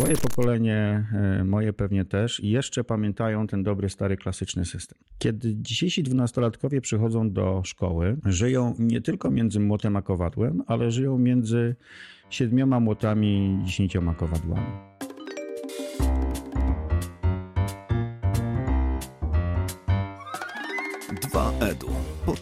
Twoje pokolenie, e, moje pewnie też, jeszcze pamiętają ten dobry, stary, klasyczny system. Kiedy dzisiejsi dwunastolatkowie przychodzą do szkoły, żyją nie tylko między młotem a kowadłem, ale żyją między siedmioma młotami i dziesięcioma kowadłami.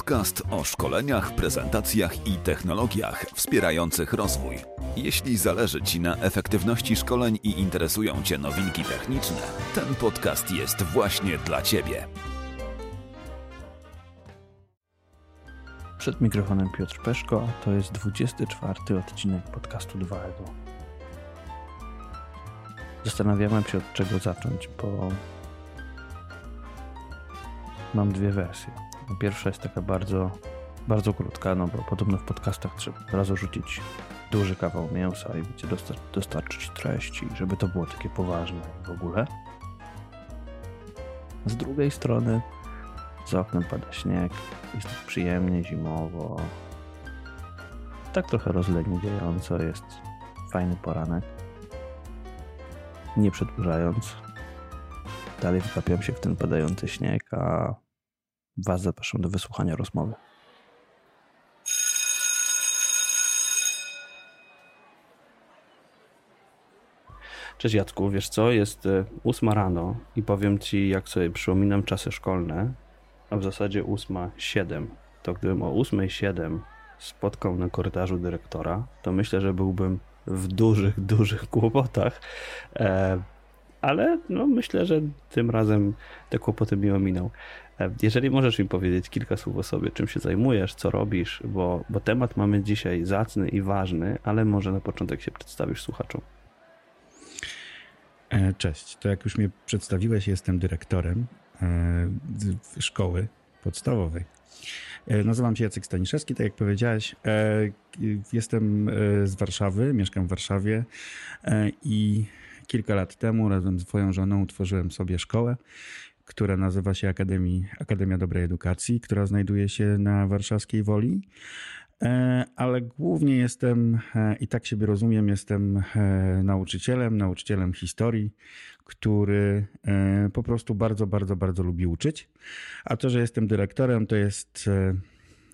Podcast o szkoleniach, prezentacjach i technologiach wspierających rozwój. Jeśli zależy Ci na efektywności szkoleń i interesują Cię nowinki techniczne, ten podcast jest właśnie dla Ciebie. Przed mikrofonem Piotr Peszko, to jest 24 odcinek podcastu 2 Edu. Zastanawiamy się od czego zacząć, bo mam dwie wersje. Pierwsza jest taka bardzo, bardzo krótka, no bo podobno w podcastach trzeba od razu rzucić duży kawał mięsa i wiecie, dostar dostarczyć treści, żeby to było takie poważne w ogóle. Z drugiej strony za oknem pada śnieg, jest przyjemnie, zimowo. Tak trochę rozleniwiająco, jest fajny poranek. Nie przedłużając, dalej wkapiam się w ten padający śnieg, a Was zapraszam do wysłuchania rozmowy. Cześć Jacku, wiesz co, jest 8 e, rano i powiem Ci, jak sobie przypominam czasy szkolne, a w zasadzie 8.07, to gdybym o 8.07 spotkał na korytarzu dyrektora, to myślę, że byłbym w dużych, dużych kłopotach, e, ale no myślę, że tym razem te kłopoty mi ominą. E, jeżeli możesz mi powiedzieć kilka słów o sobie, czym się zajmujesz, co robisz, bo, bo temat mamy dzisiaj zacny i ważny, ale może na początek się przedstawisz słuchaczom. E, cześć, to jak już mnie przedstawiłeś, jestem dyrektorem e, szkoły podstawowej. Nazywam się Jacek Staniszewski, tak jak powiedziałeś. Jestem z Warszawy, mieszkam w Warszawie i kilka lat temu razem z swoją żoną utworzyłem sobie szkołę, która nazywa się Akademii, Akademia Dobrej Edukacji, która znajduje się na warszawskiej Woli. E, ale głównie jestem, e, i tak siebie rozumiem, jestem e, nauczycielem, nauczycielem historii, który po prostu bardzo, bardzo, bardzo lubi uczyć. A to, że jestem dyrektorem, to jest.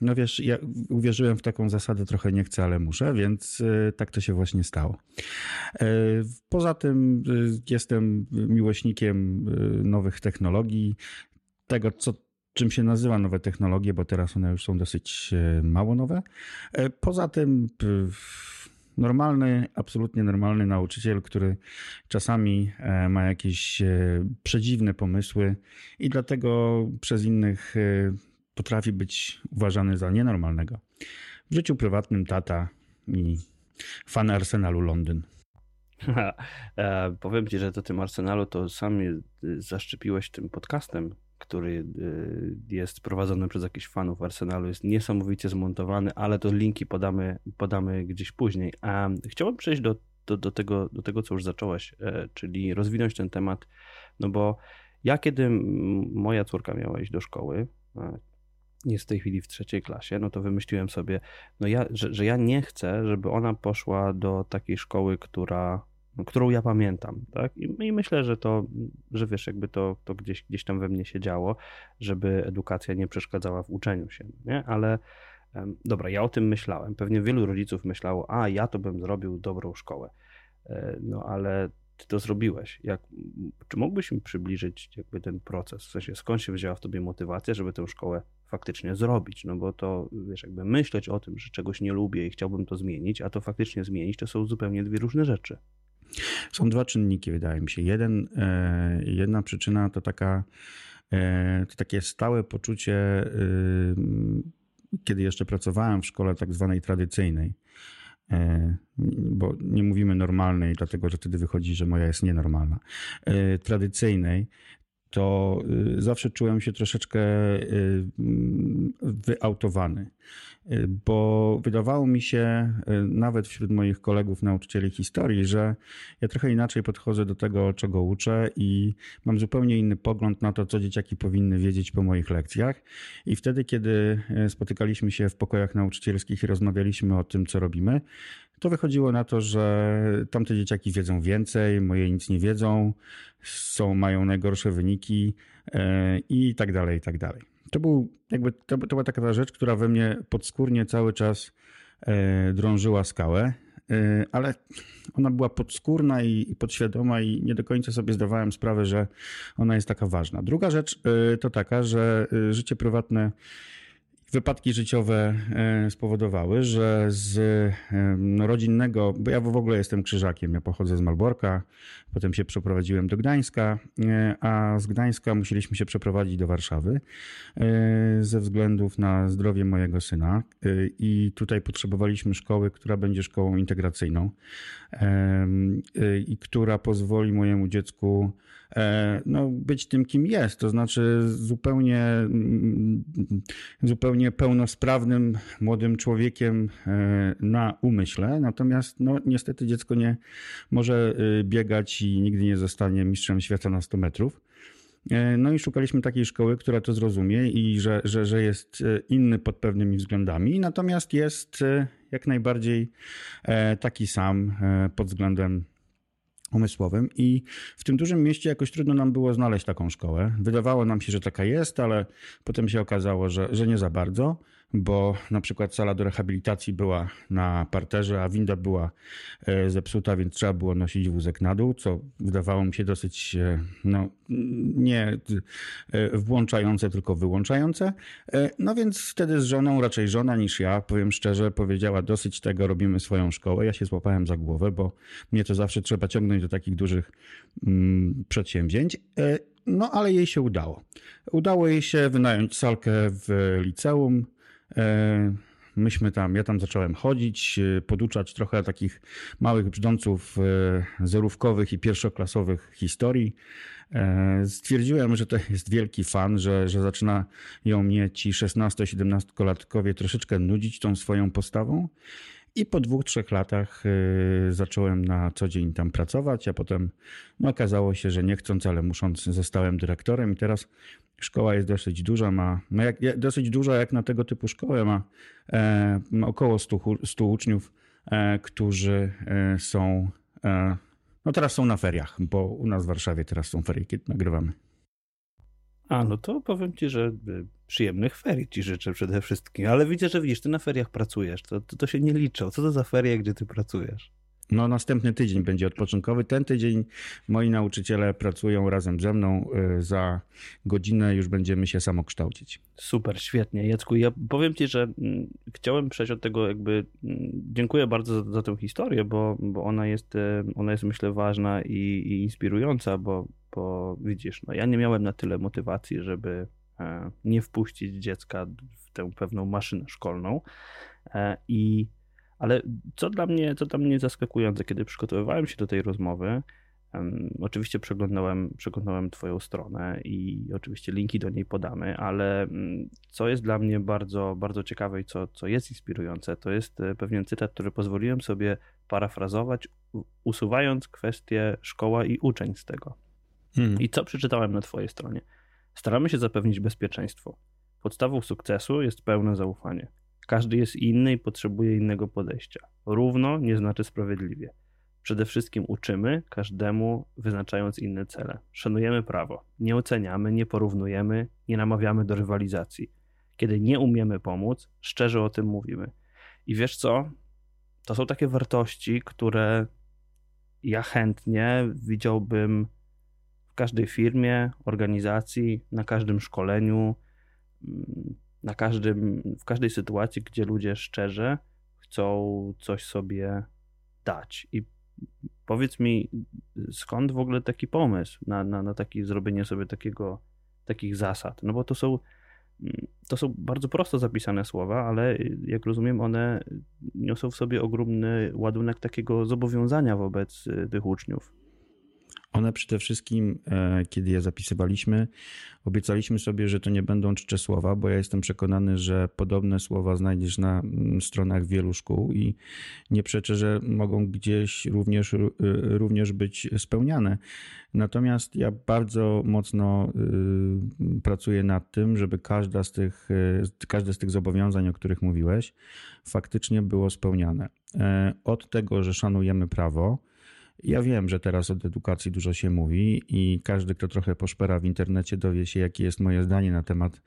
No wiesz, ja uwierzyłem w taką zasadę, trochę nie chcę, ale muszę, więc tak to się właśnie stało. Poza tym jestem miłośnikiem nowych technologii, tego, co czym się nazywa nowe technologie, bo teraz one już są dosyć e, mało nowe. E, poza tym normalny, absolutnie normalny nauczyciel, który czasami e, ma jakieś przedziwne pomysły i dlatego przez innych potrafi być uważany za nienormalnego. W życiu prywatnym tata i fan Arsenalu Londyn. powiem ci, że to tym Arsenalu to sam zaszczepiłeś tym podcastem, który y, jest prowadzony przez jakichś fanów Arsenalu, jest niesamowicie zmontowany, ale to linki podamy, podamy gdzieś później. A chciałbym przejść do, do, do, tego, do tego, co już zacząłeś, e, czyli rozwinąć ten temat, no bo ja, kiedy moja córka miała iść do szkoły, jest w tej chwili w trzeciej klasie, no to wymyśliłem sobie, no ja, że, że ja nie chcę, żeby ona poszła do takiej szkoły, która którą ja pamiętam, tak? I, I, myślę, że to, że wiesz, jakby to, to gdzieś, gdzieś tam we mnie się działo, żeby edukacja nie przeszkadzała w uczeniu się, nie? Ale dobra, ja o tym myślałem. Pewnie wielu rodziców myślało, a ja to bym zrobił dobrą szkołę. E, no ale ty to zrobiłeś. Jak, czy mógłbyś mi przybliżyć jakby ten proces? W sensie, skąd się wzięła w tobie motywacja, żeby tę szkołę faktycznie zrobić? No bo to, wiesz, jakby myśleć o tym, że czegoś nie lubię i chciałbym to zmienić, a to faktycznie zmienić, to są zupełnie dwie różne rzeczy. Są dwa czynniki, wydaje mi się. Jeden, e, jedna przyczyna to taka e, to takie stałe poczucie, e, kiedy jeszcze pracowałem w szkole tak zwanej tradycyjnej, bo nie mówimy normalnej, dlatego że wtedy wychodzi, że moja jest nienormalna. Tradycyjnej, to y, zawsze czułem się troszeczkę y, wyautowany, y, bo wydawało mi się, nawet wśród moich kolegów, nauczycieli historii, że ja trochę inaczej podchodzę do tego, czego uczę i mam zupełnie inny pogląd na to, co dzieciaki powinny wiedzieć po moich lekcjach. I wtedy, kiedy spotykaliśmy się w pokojach nauczycielskich i rozmawialiśmy o tym, co robimy, to wychodziło na to, że tamte dzieciaki wiedzą więcej, moje nic nie wiedzą, są, mają najgorsze wyniki i tak dalej, i tak dalej. To, był, jakby, to, to była taka ta rzecz, która we mnie podskórnie cały czas drążyła skałę Y, ale ona była podskórna i podświadoma i nie do końca sobie zdawałem sprawę, że ona jest taka ważna. Druga rzecz to taka, że życie prywatne wypadki życiowe e, spowodowały, że z no, rodzinnego, bo ja w ogóle jestem krzyżakiem, ja pochodzę z Malborka, potem się przeprowadziłem do Gdańska, e, a z Gdańska musieliśmy się przeprowadzić do Warszawy e, ze względów na zdrowie mojego syna i tutaj potrzebowaliśmy szkoły, która będzie szkołą integracyjną i która pozwoli mojemu dziecku no, być tym, kim jest, to znaczy zupełnie, mm, zupełnie pełnosprawnym młodym człowiekiem e, na umyśle, natomiast no, niestety dziecko nie może e, biegać i nigdy nie zostanie mistrzem świata na 100 metrów. E, no i szukaliśmy takiej szkoły, która to zrozumie i że, że, że jest inny pod pewnymi względami, natomiast jest jak najbardziej taki sam pod względem umysłowym i w tym dużym mieście jakoś trudno nam było znaleźć taką szkołę. Wydawało nam się, że taka jest, ale potem się okazało, że, że nie za bardzo bo na przykład sala do rehabilitacji była na parterze, a winda była e, zepsuta, więc trzeba było nosić wózek na dół, co wydawało mi się dosyć e, no, nie e, włączające, tylko wyłączające. No więc wtedy z żoną, raczej żona niż ja, powiem szczerze, powiedziała dosyć tego, robimy swoją szkołę. Ja się złapałem za głowę, bo mnie to zawsze trzeba ciągnąć do takich dużych mm, przedsięwzięć. No, ale jej się udało. Udało jej się wynająć salkę w liceum, myśmy tam, ja tam zacząłem chodzić, e, poduczać trochę takich małych brzdąców e, zerówkowych i pierwszoklasowych historii. Stwierdziłem, że to jest wielki fan, że, że zaczynają mnie ci 16-17-latkowie troszeczkę nudzić tą swoją postawą. I po dwóch, trzech latach zacząłem na co dzień tam pracować, a potem no, okazało się, że nie chcąc, ale musząc, zostałem dyrektorem i teraz Szkoła jest dosyć duża, ma no jak, dosyć duża jak na tego typu szkołę, ma, e, ma około 100, 100 uczniów, e, którzy e, są, e, no teraz są na feriach, bo u nas w Warszawie teraz są ferie, kiedy nagrywamy. A, no to powiem ci, że e, przyjemnych ferii ci życzę przede wszystkim, ale widzę, że widzisz, ty na feriach pracujesz, to, to, to się nie liczy. Co to za ferie, gdzie ty pracujesz? No, następny tydzień będzie odpoczynkowy. Ten tydzień moi nauczyciele pracują razem ze mną. Y, za godzinę już będziemy się samokształcić. Super, świetnie. Jacku, ja powiem Ci, że mm, chciałem przejść od tego jakby, mm, dziękuję bardzo za, za tę historię, bo, bo ona, jest, y, ona jest myślę ważna i, i inspirująca, bo, bo widzisz, no ja nie miałem na tyle motywacji, żeby e, nie wpuścić dziecka w tę pewną maszynę szkolną e, i ale co dla mnie, co dla mnie zaskakujące, kiedy przygotowywałem się do tej rozmowy, oczywiście przeglądałem, przeglądałem Twoją stronę i oczywiście linki do niej podamy, ale um, co jest dla mnie bardzo, bardzo ciekawe i co, co jest inspirujące, to jest e, pewien cytat, który pozwoliłem sobie parafrazować, usuwając kwestię szkoła i uczeń z tego. Hmm. I co przeczytałem na Twojej stronie? Staramy się zapewnić bezpieczeństwo. Podstawą sukcesu jest pełne zaufanie. Każdy jest inny i potrzebuje innego podejścia. Równo nie znaczy sprawiedliwie. Przede wszystkim uczymy każdemu, wyznaczając inne cele. Szanujemy prawo. Nie oceniamy, nie porównujemy, nie namawiamy do rywalizacji. Kiedy nie umiemy pomóc, szczerze o tym mówimy. I wiesz co? To są takie wartości, które ja chętnie widziałbym w każdej firmie, organizacji, na każdym szkoleniu mm, na każdym, w każdej sytuacji, gdzie ludzie szczerze chcą coś sobie dać. I powiedz mi, skąd w ogóle taki pomysł na, na, na taki, zrobienie sobie takiego, takich zasad? No bo to są, to są bardzo prosto zapisane słowa, ale jak rozumiem, one niosą w sobie ogromny ładunek takiego zobowiązania wobec tych uczniów. One przede wszystkim, e, kiedy je zapisywaliśmy, obiecaliśmy sobie, że to nie będą czcze słowa, bo ja jestem przekonany, że podobne słowa znajdziesz na mm, stronach wielu szkół i nie przeczę, że mogą gdzieś również, y, również być spełniane. Natomiast ja bardzo mocno y, pracuję nad tym, żeby każda z tych, y, każde z tych zobowiązań, o których mówiłeś, faktycznie było spełniane. E, od tego, że szanujemy prawo, ja wiem, że teraz od edukacji dużo się mówi i każdy, kto trochę poszpera w internecie, dowie się, jakie jest moje zdanie na temat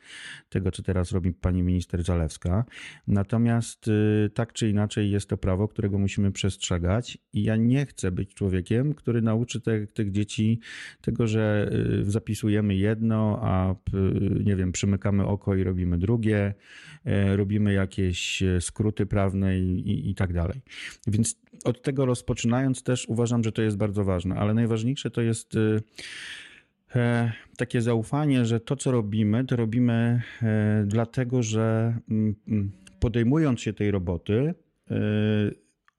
tego, co teraz robi pani minister Zalewska. Natomiast y, tak czy inaczej jest to prawo, którego musimy przestrzegać i ja nie chcę być człowiekiem, który nauczy te, tych dzieci tego, że y, zapisujemy jedno, a nie wiem, przymykamy oko i robimy drugie, y, robimy jakieś skróty prawne i, i, i tak dalej. Więc od tego rozpoczynając też uważam, że to jest bardzo ważne, ale najważniejsze to jest y, e, takie zaufanie, że to, co robimy, to robimy e, dlatego, że mm, mm, podejmując się tej roboty, e,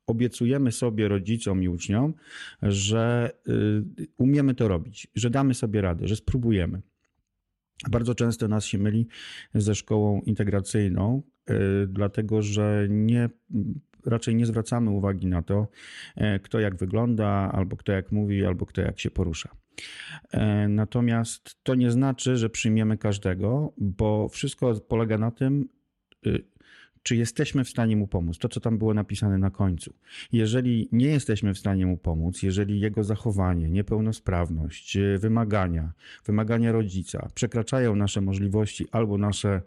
obiecujemy sobie, rodzicom i uczniom, że y, umiemy to robić, że damy sobie radę, że spróbujemy. Bardzo często nas się myli ze szkołą integracyjną, dlatego że nie raczej nie zwracamy uwagi na to, e, kto jak wygląda, albo kto jak mówi, albo kto jak się porusza. E, natomiast to nie znaczy, że przyjmiemy każdego, bo wszystko polega na tym, y, czy jesteśmy w stanie mu pomóc. To, co tam było napisane na końcu. Jeżeli nie jesteśmy w stanie mu pomóc, jeżeli jego zachowanie, niepełnosprawność, y, wymagania, wymagania rodzica przekraczają nasze możliwości albo nasze,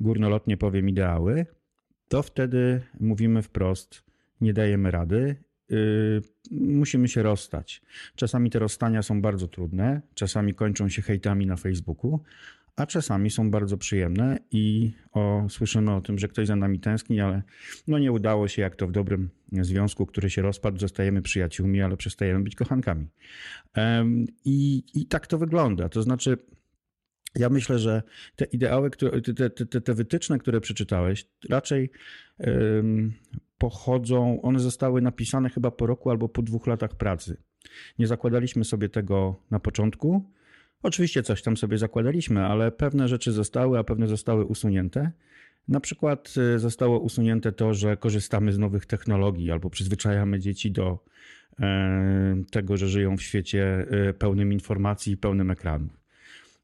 górnolotnie powiem, ideały, to wtedy mówimy wprost, nie dajemy rady, yy, musimy się rozstać. Czasami te rozstania są bardzo trudne, czasami kończą się hejtami na Facebooku, a czasami są bardzo przyjemne i o, słyszymy o tym, że ktoś za nami tęskni, ale no nie udało się, jak to w dobrym związku, który się rozpadł, zostajemy przyjaciółmi, ale przestajemy być kochankami. I, i tak to wygląda. To znaczy, ja myślę, że te ideały, te, te, te wytyczne, które przeczytałeś, raczej um, pochodzą, one zostały napisane chyba po roku albo po dwóch latach pracy. Nie zakładaliśmy sobie tego na początku. Oczywiście coś tam sobie zakładaliśmy, ale pewne rzeczy zostały, a pewne zostały usunięte. Na przykład y, zostało usunięte to, że korzystamy z nowych technologii albo przyzwyczajamy dzieci do e, tego, że żyją w świecie e, pełnym informacji i pełnym ekranów.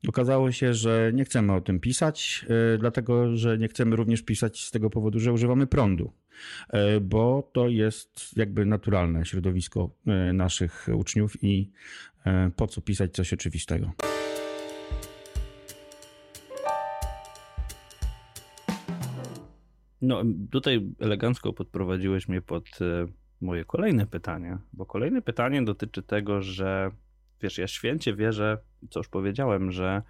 Okazało się, że nie chcemy o tym pisać, e, dlatego że nie chcemy również pisać z tego powodu, że używamy prądu, e, bo to jest jakby naturalne środowisko e, naszych uczniów i po co pisać coś oczywistego. No, tutaj elegancko podprowadziłeś mnie pod moje kolejne pytanie, bo kolejne pytanie dotyczy tego, że wiesz, ja święcie wierzę, co już powiedziałem, że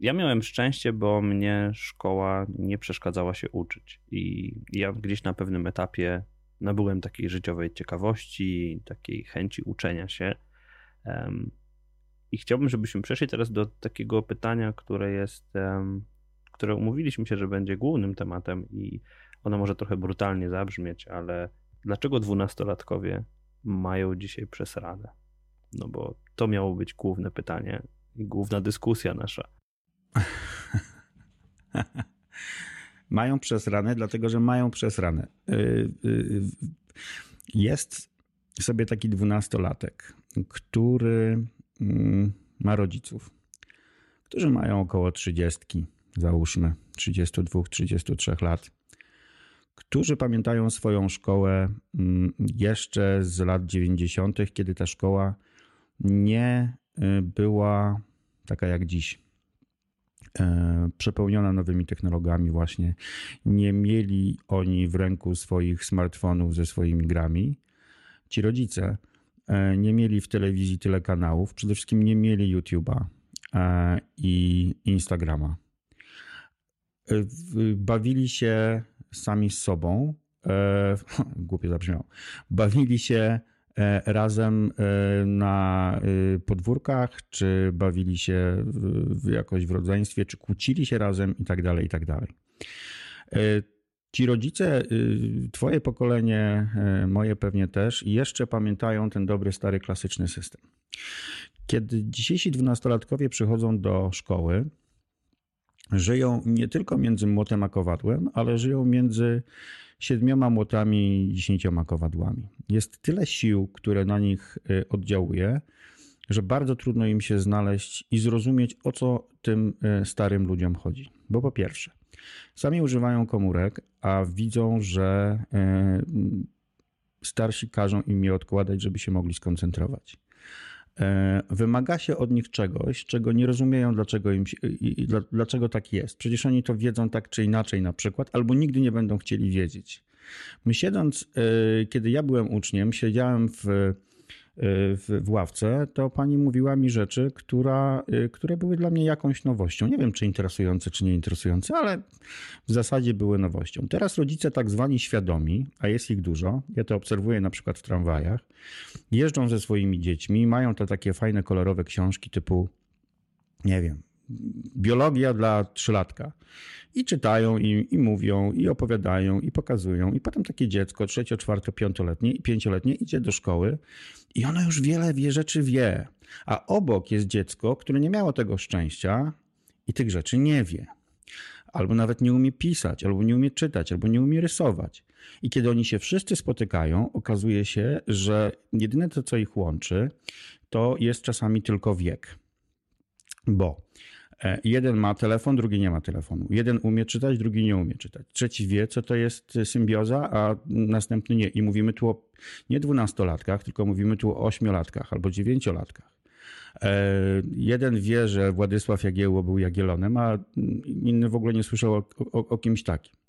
ja miałem szczęście, bo mnie szkoła nie przeszkadzała się uczyć. I ja gdzieś na pewnym etapie nabyłem takiej życiowej ciekawości, takiej chęci uczenia się. I chciałbym, żebyśmy przeszli teraz do takiego pytania, które jest, które umówiliśmy się, że będzie głównym tematem i ono może trochę brutalnie zabrzmieć, ale dlaczego dwunastolatkowie mają dzisiaj przez radę? No bo to miało być główne pytanie i główna dyskusja nasza. mają przesrane, dlatego że mają przesrane. Y, y, jest sobie taki dwunastolatek, który mm, ma rodziców, którzy mają około trzydziestki, załóżmy 32-33 lat, którzy pamiętają swoją szkołę mm, jeszcze z lat 90., kiedy ta szkoła nie y, była taka jak dziś. E, przepełniona nowymi technologiami, właśnie. Nie mieli oni w ręku swoich smartfonów ze swoimi grami. Ci rodzice e, nie mieli w telewizji tyle kanałów, przede wszystkim nie mieli YouTube'a i Instagrama. Bawili się sami z sobą. Głupie zabrzmiało. Bawili się razem e, na e, podwórkach, czy bawili się jakoś w rodzeństwie, czy kłócili się razem i tak dalej, i tak dalej. Ci rodzice, twoje pokolenie, moje pewnie też, jeszcze pamiętają ten dobry, stary, klasyczny system. Kiedy dzisiejsi dwunastolatkowie przychodzą do szkoły, żyją nie tylko między młotem a kowadłem, ale żyją między siedmioma młotami dziesięcioma kowadłami. Jest tyle sił, które na nich y, oddziałuje, że bardzo trudno im się znaleźć i zrozumieć, o co tym y, starym ludziom chodzi. Bo po pierwsze, sami używają komórek, a widzą, że y, starsi każą im je odkładać, żeby się mogli skoncentrować. E, wymaga się od nich czegoś, czego nie rozumieją, dlaczego, im dlaczego tak jest. Przecież oni to wiedzą tak czy inaczej na przykład, albo nigdy nie będą chcieli wiedzieć. My siedząc, e, kiedy ja byłem uczniem, siedziałem w w, w ławce, to pani mówiła mi rzeczy, która, y, które były dla mnie jakąś nowością. Nie wiem, czy interesujące, czy nie interesujące, ale w zasadzie były nowością. Teraz rodzice tak zwani świadomi, a jest ich dużo, ja to obserwuję na przykład w tramwajach, jeżdżą ze swoimi dziećmi, mają te takie fajne, kolorowe książki typu, nie wiem, biologia dla trzylatka. I czytają, i, i mówią, i opowiadają, i pokazują. I potem takie dziecko, trzecio, czwarto, piątoletnie i pięcioletnie idzie do szkoły i ono już wiele wie rzeczy wie. A obok jest dziecko, które nie miało tego szczęścia i tych rzeczy nie wie. Albo nawet nie umie pisać, albo nie umie czytać, albo nie umie rysować. I kiedy oni się wszyscy spotykają, okazuje się, że jedyne to, co ich łączy, to jest czasami tylko wiek. Bo jeden ma telefon, drugi nie ma telefonu. Jeden umie czytać, drugi nie umie czytać. Trzeci wie, co to jest symbioza, a następny nie. I mówimy tu o nie dwunastolatkach, tylko mówimy tu o ośmiolatkach albo dziewięciolatkach. E, jeden wie, że Władysław Jagiełło był Jagielonem, a inny w ogóle nie słyszał o, o, o kimś takim.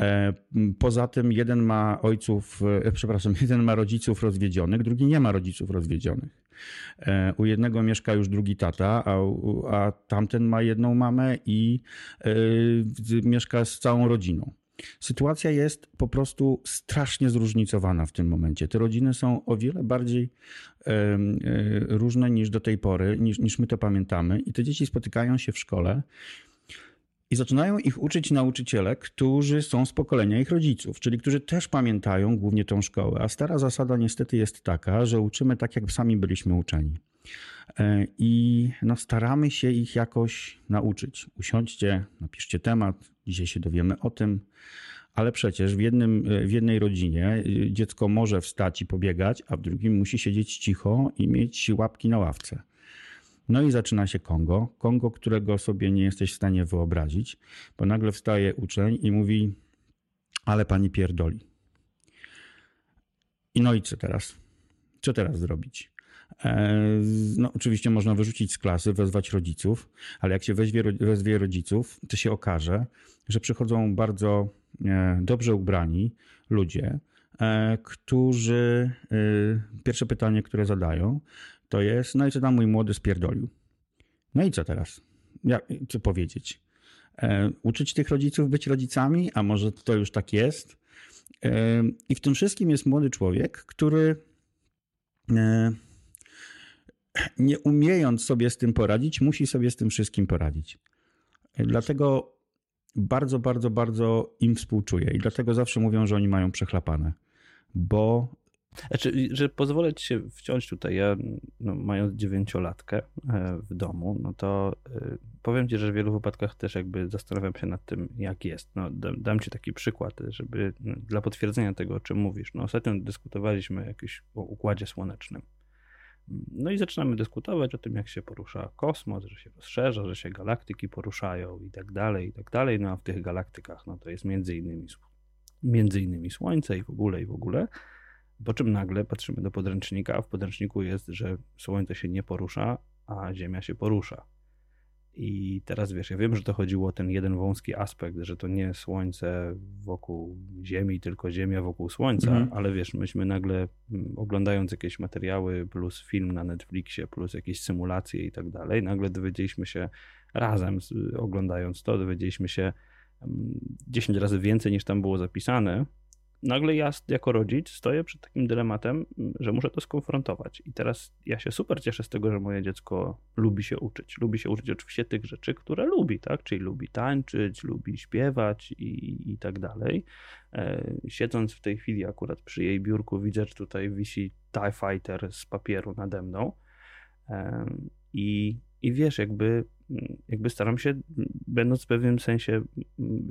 E, poza tym jeden ma ojców, przepraszam, jeden ma rodziców rozwiedzionych, drugi nie ma rodziców rozwiedzionych. E, u jednego mieszka już drugi tata, a, a tamten ma jedną mamę i mieszka z całą rodziną. Sytuacja jest po prostu strasznie zróżnicowana w tym momencie. Te rodziny są o wiele bardziej różne niż do tej pory, niż, niż my to pamiętamy, i te dzieci spotykają się w szkole i zaczynają ich uczyć nauczyciele, którzy są z pokolenia ich rodziców, czyli którzy też pamiętają głównie tą szkołę. A stara zasada niestety jest taka, że uczymy tak, jak sami byliśmy uczeni. E, I no, staramy się ich jakoś nauczyć. Usiądźcie, napiszcie temat, dzisiaj się dowiemy o tym. Ale przecież w, jednym, w jednej rodzinie e, dziecko może wstać i pobiegać, a w drugim musi siedzieć cicho i mieć łapki na ławce. No i zaczyna się Kongo. Kongo, którego sobie nie jesteś w stanie wyobrazić, bo nagle wstaje uczeń i mówi: Ale pani pierdoli. I no i co teraz? Co teraz zrobić? E, no, oczywiście można wyrzucić z klasy, wezwać rodziców, ale jak się weźmie, wezwie rodziców, to się okaże, że przychodzą bardzo e, dobrze ubrani ludzie, e, którzy pierwsze pytanie, które zadają, to jest, no i co tam mój młody spierdolił. No i co teraz? Jak, co powiedzieć? E, uczyć tych rodziców być rodzicami, a może to już tak jest? E, I w tym wszystkim jest młody człowiek, który e, nie umiejąc sobie z tym poradzić, musi sobie z tym wszystkim poradzić. E, dlatego bardzo, bardzo, bardzo im współczuję i dlatego zawsze mówią, że oni mają przechlapane, bo znaczy, że pozwolę ci się wciąć tutaj, ja no, mając dziewięciolatkę e, w domu, no to e, powiem ci, że w wielu wypadkach też jakby zastanawiam się nad tym, jak jest. No, dam, dam ci taki przykład, żeby no, dla potwierdzenia tego, o czym mówisz. No, ostatnio dyskutowaliśmy jakiś o układzie słonecznym. No i zaczynamy dyskutować o tym, jak się porusza kosmos, że się rozszerza, że się galaktyki poruszają i tak dalej, i tak dalej. No a w tych galaktykach, no to jest między innymi, między innymi Słońce i w ogóle, i w ogóle. Po czym nagle patrzymy do podręcznika, a w podręczniku jest, że Słońce się nie porusza, a Ziemia się porusza. I teraz wiesz, ja wiem, że to chodziło o ten jeden wąski aspekt, że to nie Słońce wokół Ziemi, tylko Ziemia wokół Słońca, mhm. ale wiesz, myśmy nagle mm, oglądając jakieś materiały, plus film na Netflixie, plus jakieś symulacje i tak dalej, nagle dowiedzieliśmy się razem, oglądając to, dowiedzieliśmy się 10 mm, razy więcej niż tam było zapisane, nagle ja jako rodzic stoję przed takim dylematem, że muszę to skonfrontować. I teraz ja się super cieszę z tego, że moje dziecko lubi się uczyć. Lubi się uczyć oczywiście tych rzeczy, które lubi, tak? Czyli lubi tańczyć, lubi śpiewać i, i tak dalej. E, siedząc w tej chwili akurat przy jej biurku, widzę, że tutaj wisi TIE Fighter z papieru nade mną. I, i wiesz, jakby, jakby staram się, będąc w pewnym sensie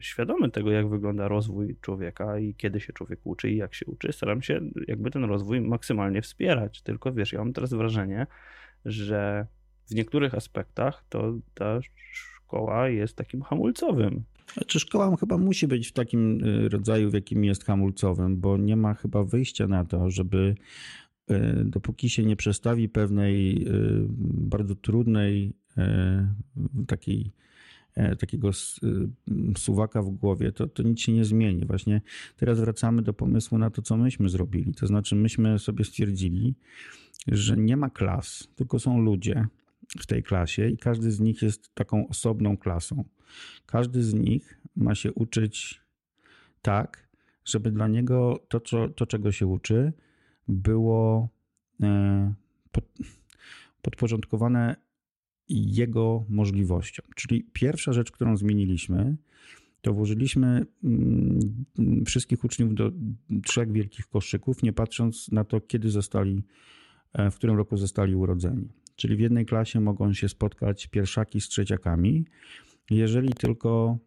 świadomy tego, jak wygląda rozwój człowieka i kiedy się człowiek uczy i jak się uczy, staram się jakby ten rozwój maksymalnie wspierać. Tylko wiesz, ja mam teraz wrażenie, że w niektórych aspektach to ta szkoła jest takim hamulcowym. Czy szkoła chyba musi być w takim y, rodzaju, w jakim jest hamulcowym, bo nie ma chyba wyjścia na to, żeby dopóki się nie przestawi pewnej y, bardzo trudnej takiej takiego suwaka w głowie, to, to nic się nie zmieni. Właśnie teraz wracamy do pomysłu na to, co myśmy zrobili. To znaczy, myśmy sobie stwierdzili, że nie ma klas, tylko są ludzie w tej klasie i każdy z nich jest taką osobną klasą. Każdy z nich ma się uczyć tak, żeby dla niego to, co, to czego się uczy, było e, podporządkowane jego możliwościom. Czyli pierwsza rzecz, którą zmieniliśmy, to włożyliśmy mm, wszystkich uczniów do trzech wielkich koszyków, nie patrząc na to, kiedy zostali, e, w którym roku zostali urodzeni. Czyli w jednej klasie mogą się spotkać pierwszaki z trzeciakami, jeżeli tylko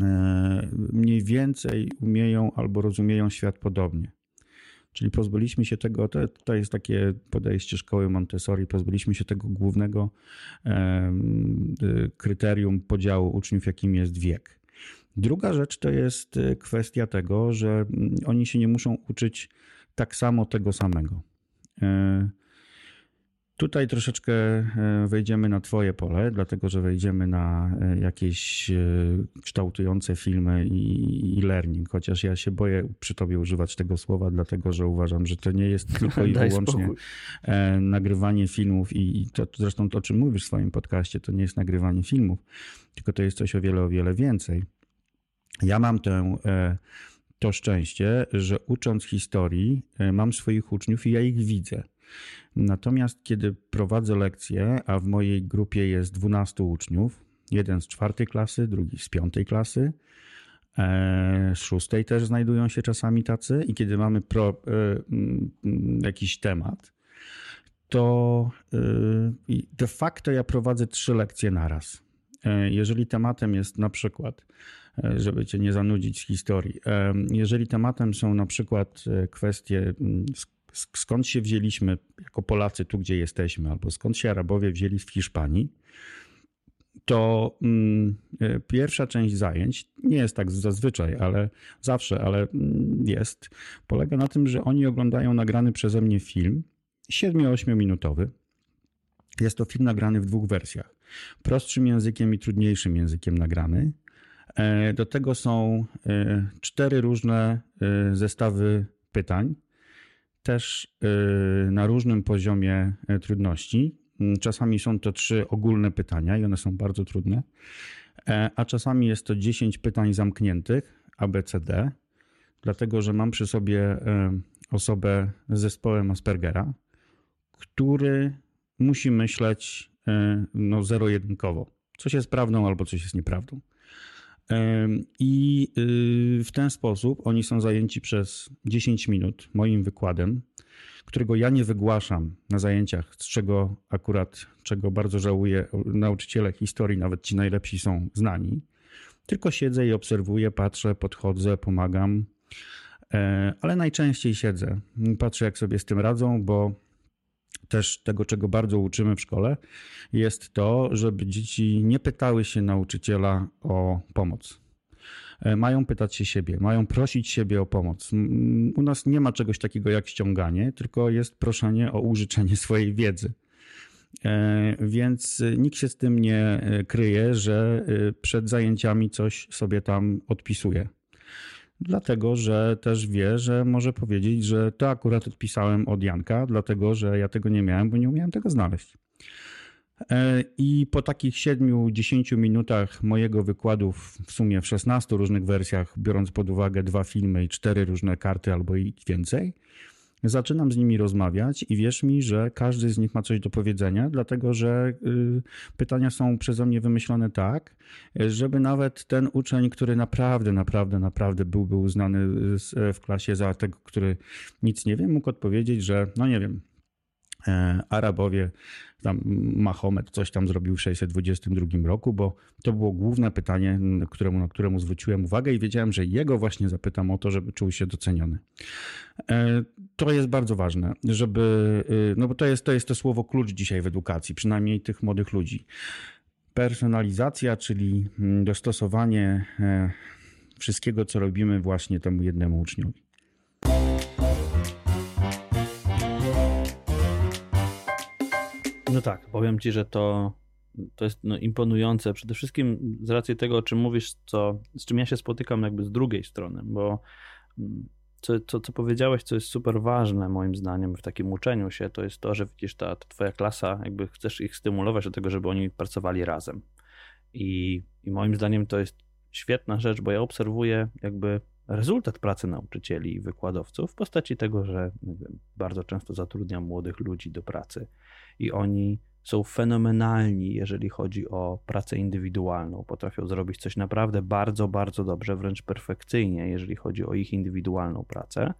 e, mniej więcej umieją albo rozumieją świat podobnie. Czyli pozbyliśmy się tego, to, to jest takie podejście szkoły Montessori, pozbyliśmy się tego głównego e, kryterium podziału uczniów, jakim jest wiek. Druga rzecz to jest kwestia tego, że mm, oni się nie muszą uczyć tak samo tego samego. Tutaj troszeczkę e, wejdziemy na Twoje pole, dlatego że wejdziemy na e, jakieś e, kształtujące filmy i, learning, chociaż ja się boję przy Tobie używać tego słowa, dlatego że uważam, że to nie jest tylko i wyłącznie nagrywanie filmów i to zresztą to, o czym mówisz w swoim podcaście, to nie jest nagrywanie filmów, tylko to jest coś o wiele, o wiele więcej. Ja mam tę to szczęście, że ucząc historii, mam swoich uczniów i ja ich widzę. Natomiast kiedy prowadzę lekcje, a w mojej grupie jest 12 uczniów, jeden z czwartej klasy, drugi z piątej klasy, e, z szóstej też znajdują się czasami tacy, i kiedy mamy pro, e, mm, jakiś temat, to e, de facto ja prowadzę trzy lekcje naraz. Jeżeli tematem jest na przykład, żeby cię nie zanudzić z historii, jeżeli tematem są na przykład kwestie mm, skąd się wzięliśmy jako Polacy tu, gdzie jesteśmy, albo skąd się Arabowie wzięli w Hiszpanii, to mm, e, pierwsza część zajęć, nie jest tak zazwyczaj, ale zawsze, ale mm, jest, polega na tym, że oni oglądają nagrany przeze mnie film, 7-8 minutowy. Jest to film nagrany w dwóch wersjach. Prostszym językiem i trudniejszym językiem nagrany. E, do tego są e, cztery różne zestawy pytań też y, na różnym poziomie y, trudności. Mm, czasami są to trzy ogólne pytania i one są bardzo trudne, e, a czasami jest to 10 pytań zamkniętych ABCD, dlatego że mam przy sobie e, osobę z zespołem Aspergera, który musi myśleć no, zero-jedynkowo. Coś jest prawdą albo coś jest nieprawdą. I y, w ten sposób oni są zajęci przez 10 minut moim wykładem, którego ja nie wygłaszam na zajęciach, z czego akurat, czego bardzo żałuję, nauczyciele historii, nawet ci najlepsi są znani. Tylko siedzę i obserwuję, patrzę, podchodzę, pomagam, e, ale najczęściej siedzę. Patrzę, jak sobie z tym radzą, bo też tego, czego bardzo uczymy w szkole, jest to, żeby dzieci nie pytały się nauczyciela o pomoc. E, mają pytać się siebie, mają prosić siebie o pomoc. U nas nie ma czegoś takiego jak ściąganie, tylko jest proszenie o użyczenie swojej wiedzy. E, więc nikt się z tym nie e, kryje, że przed zajęciami coś sobie tam odpisuje dlatego że też wie, że może powiedzieć, że to akurat odpisałem od Janka, dlatego że ja tego nie miałem, bo nie umiałem tego znaleźć. E, I po takich 7-10 minutach mojego wykładu, w sumie w 16 różnych wersjach, biorąc pod uwagę dwa filmy i cztery różne karty albo i więcej, Zaczynam z nimi rozmawiać i wierz mi, że każdy z nich ma coś do powiedzenia, dlatego że y, pytania są przeze mnie wymyślone tak, żeby nawet ten uczeń, który naprawdę, naprawdę, naprawdę byłby uznany w klasie za tego, który nic nie wie, mógł odpowiedzieć, że no nie wiem, E, Arabowie, tam Mahomet coś tam zrobił w 622 roku, bo to było główne pytanie, któremu, na któremu zwróciłem uwagę i wiedziałem, że jego właśnie zapytam o to, żeby czuł się doceniony. E, to jest bardzo ważne, żeby, y, no bo to jest, to jest to słowo klucz dzisiaj w edukacji, przynajmniej tych młodych ludzi. Personalizacja, czyli mm, dostosowanie e, wszystkiego, co robimy właśnie temu jednemu uczniowi. No tak, powiem ci, że to, to jest no, imponujące. Przede wszystkim z racji tego, o czym mówisz, co, z czym ja się spotykam jakby z drugiej strony, bo mm, co, co, co powiedziałeś, co jest super ważne moim zdaniem w takim uczeniu się, to jest to, że widzisz, ta, ta twoja klasa, jakby chcesz ich stymulować do tego, żeby oni pracowali razem. I, I moim zdaniem to jest świetna rzecz, bo ja obserwuję jakby rezultat pracy nauczycieli i wykładowców w postaci tego, że wiem, bardzo często zatrudniam młodych ludzi do pracy i oni są fenomenalni, jeżeli chodzi o pracę indywidualną. Potrafią zrobić coś naprawdę bardzo, bardzo dobrze, wręcz perfekcyjnie, jeżeli chodzi o ich indywidualną pracę.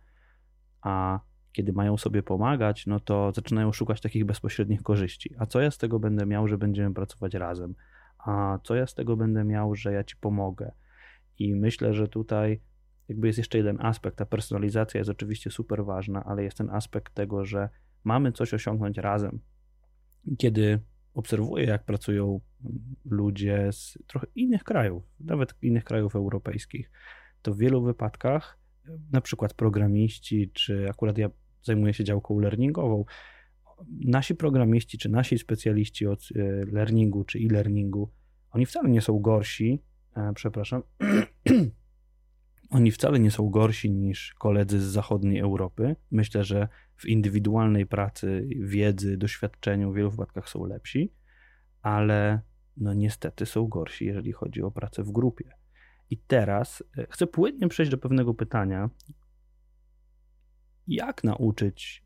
A kiedy mają sobie pomagać, no to zaczynają szukać takich bezpośrednich korzyści. A co ja z tego będę miał, że będziemy pracować razem? A co ja z tego będę miał, że ja ci pomogę? I myślę, że tutaj jakby jest jeszcze jeden aspekt. Ta personalizacja jest oczywiście super ważna, ale jest ten aspekt tego, że mamy coś osiągnąć razem. Kiedy obserwuję, jak pracują ludzie z trochę innych krajów, nawet innych krajów europejskich, to w wielu wypadkach, na przykład programiści, czy akurat ja zajmuję się działką learningową, nasi programiści, czy nasi specjaliści od e, learningu, czy e-learningu, oni wcale nie są gorsi, e, przepraszam, Oni wcale nie są gorsi niż koledzy z zachodniej Europy. Myślę, że w indywidualnej pracy, wiedzy, doświadczeniu w wielu wypadkach są lepsi, ale no niestety są gorsi, jeżeli chodzi o pracę w grupie. I teraz e, chcę płynnie przejść do pewnego pytania. Jak nauczyć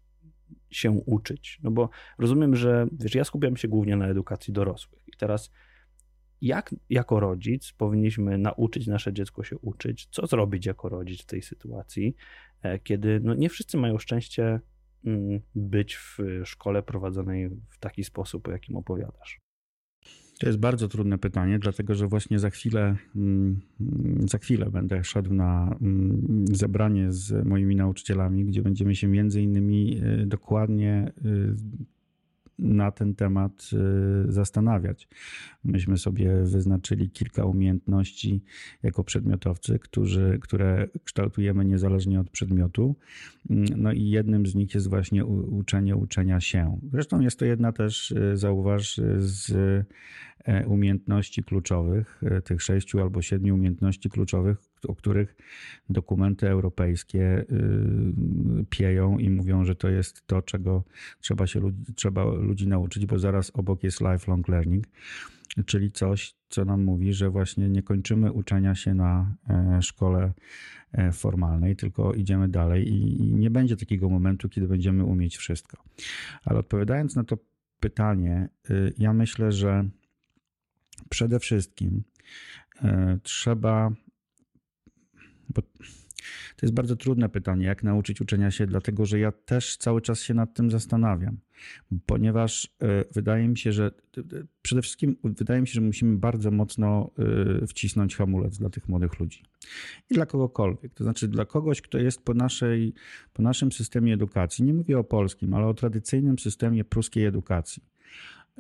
się uczyć? No bo rozumiem, że wiesz, ja skupiam się głównie na edukacji dorosłych. I teraz jak jako rodzic powinniśmy nauczyć nasze dziecko się uczyć, co zrobić jako rodzic w tej sytuacji, e, kiedy no, nie wszyscy mają szczęście mm, być w szkole prowadzonej w taki sposób, o jakim opowiadasz. To jest bardzo trudne pytanie, dlatego że właśnie za chwilę, mm, za chwilę będę szedł na mm, zebranie z moimi nauczycielami, gdzie będziemy się między innymi e, dokładnie e, na ten temat y, zastanawiać. Myśmy sobie wyznaczyli kilka umiejętności jako przedmiotowcy, którzy, które kształtujemy niezależnie od przedmiotu. No i jednym z nich jest właśnie uczenie uczenia się. Zresztą jest to jedna też, y, zauważ, z umiejętności kluczowych, y, tych sześciu albo siedmiu umiejętności kluczowych, o których dokumenty europejskie y, pieją i mówią, że to jest to, czego trzeba się ludzi, trzeba ludzi nauczyć, bo zaraz obok jest lifelong learning, czyli coś, co nam mówi, że właśnie nie kończymy uczenia się na e, szkole e, formalnej, tylko idziemy dalej i nie będzie takiego momentu, kiedy będziemy umieć wszystko. Ale odpowiadając na to pytanie, y, ja myślę, że przede wszystkim e, trzeba bo to jest bardzo trudne pytanie, jak nauczyć uczenia się, dlatego że ja też cały czas się nad tym zastanawiam, ponieważ e, wydaje mi się, że przede wszystkim wydaje mi się, że musimy bardzo mocno e, wcisnąć hamulec dla tych młodych ludzi i dla kogokolwiek. To znaczy dla kogoś, kto jest po, naszej, po naszym systemie edukacji, nie mówię o polskim, ale o tradycyjnym systemie pruskiej edukacji.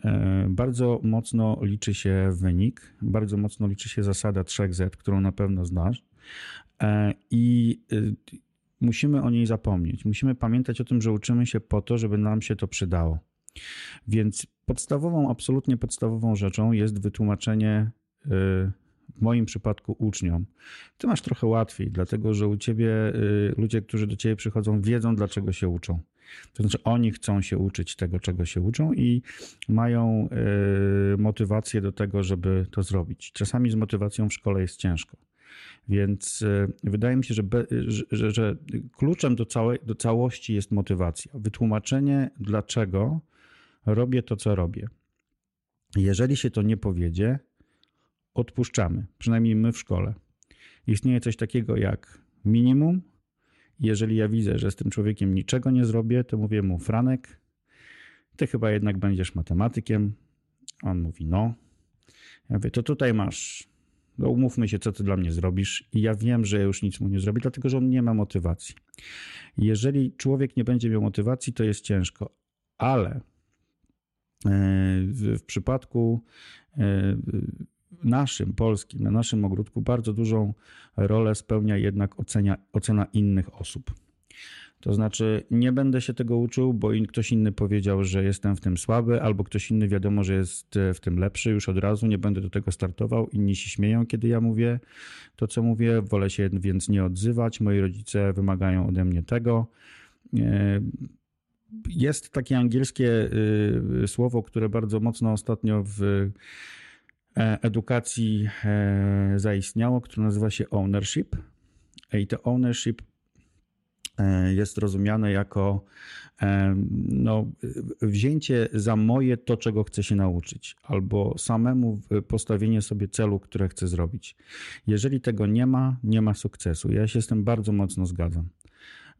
E, bardzo mocno liczy się wynik, bardzo mocno liczy się zasada 3Z, którą na pewno znasz. E, I y, musimy o niej zapomnieć. Musimy pamiętać o tym, że uczymy się po to, żeby nam się to przydało. Więc podstawową, absolutnie podstawową rzeczą jest wytłumaczenie y, w moim przypadku uczniom. Ty masz trochę łatwiej, dlatego że u ciebie y, ludzie, którzy do ciebie przychodzą, wiedzą, dlaczego się uczą. To znaczy, oni chcą się uczyć tego, czego się uczą i mają motywację do tego, żeby to zrobić. Czasami z motywacją w szkole jest ciężko. Więc e, wydaje mi się, że, be, że, że kluczem do, całej, do całości jest motywacja. Wytłumaczenie, dlaczego robię to, co robię. Jeżeli się to nie powiedzie, odpuszczamy, przynajmniej my w szkole. Istnieje coś takiego jak minimum. Jeżeli ja widzę, że z tym człowiekiem niczego nie zrobię, to mówię mu, Franek, ty chyba jednak będziesz matematykiem. On mówi, no. Ja mówię, to tutaj masz, no umówmy się, co ty dla mnie zrobisz. I ja wiem, że ja już nic mu nie zrobię, dlatego że on nie ma motywacji. Jeżeli człowiek nie będzie miał motywacji, to jest ciężko, ale e, w, przypadku e, naszym, polskim, na naszym ogródku bardzo dużą rolę spełnia jednak ocenia, ocena innych osób. To znaczy, nie będę się tego uczył, bo ktoś inny powiedział, że jestem w tym słaby, albo ktoś inny wiadomo, że jest w tym lepszy już od razu, nie będę do tego startował. Inni się śmieją, kiedy ja mówię to, co mówię, wolę się więc nie odzywać. Moi rodzice wymagają ode mnie tego. E, jest takie angielskie y, słowo, które bardzo mocno ostatnio w e, edukacji e, zaistniało, które nazywa się ownership. I to ownership E, jest rozumiane jako e, no, wzięcie za moje to, czego chcę się nauczyć, albo samemu postawienie sobie celu, które chcę zrobić. Jeżeli tego nie ma, nie ma sukcesu. Ja się z tym bardzo mocno zgadzam.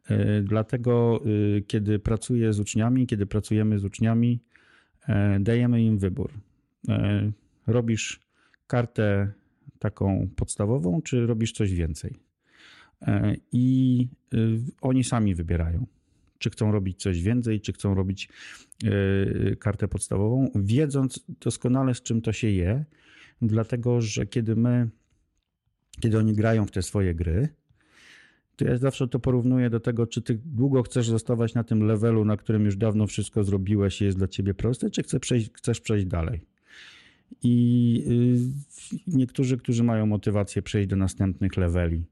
E, dlatego, kiedy pracuję z uczniami, kiedy pracujemy z uczniami, dajemy im wybór. Robisz kartę taką podstawową, czy robisz coś więcej? E, i y, oni sami wybierają, czy chcą robić coś więcej, czy chcą robić e, kartę podstawową, wiedząc doskonale z czym to się je, dlatego że kiedy my, kiedy oni grają w te swoje gry, to ja zawsze to porównuję do tego, czy ty długo chcesz zostawać na tym levelu, na którym już dawno wszystko zrobiłeś i jest dla ciebie proste, czy chcesz przejść, chcesz przejść dalej. I y, niektórzy, którzy mają motywację przejść do następnych leveli,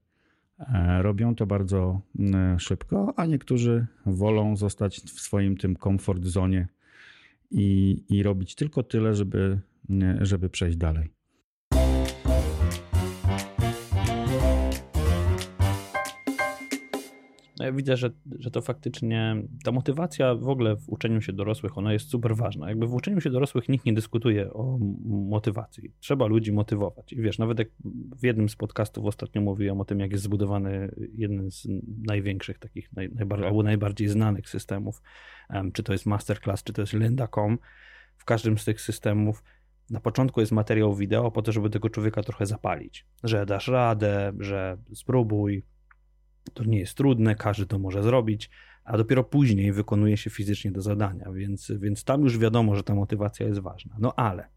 E, robią to bardzo mm, szybko, a niektórzy wolą zostać w swoim tym comfort zone i, i robić tylko tyle, żeby, żeby przejść dalej. Widzę, że, że to faktycznie ta motywacja w ogóle w uczeniu się dorosłych, ona jest super ważna. Jakby w uczeniu się dorosłych nikt nie dyskutuje o motywacji. Trzeba ludzi motywować. I wiesz, nawet jak w jednym z podcastów ostatnio mówiłem o tym, jak jest zbudowany jeden z największych takich, naj, najbardziej, albo najbardziej znanych systemów, czy to jest Masterclass, czy to jest Lynda.com, w każdym z tych systemów na początku jest materiał wideo po to, żeby tego człowieka trochę zapalić, że dasz radę, że spróbuj, to nie jest trudne, każdy to może zrobić, a dopiero później wykonuje się fizycznie do zadania, więc, więc tam już wiadomo, że ta motywacja jest ważna. No ale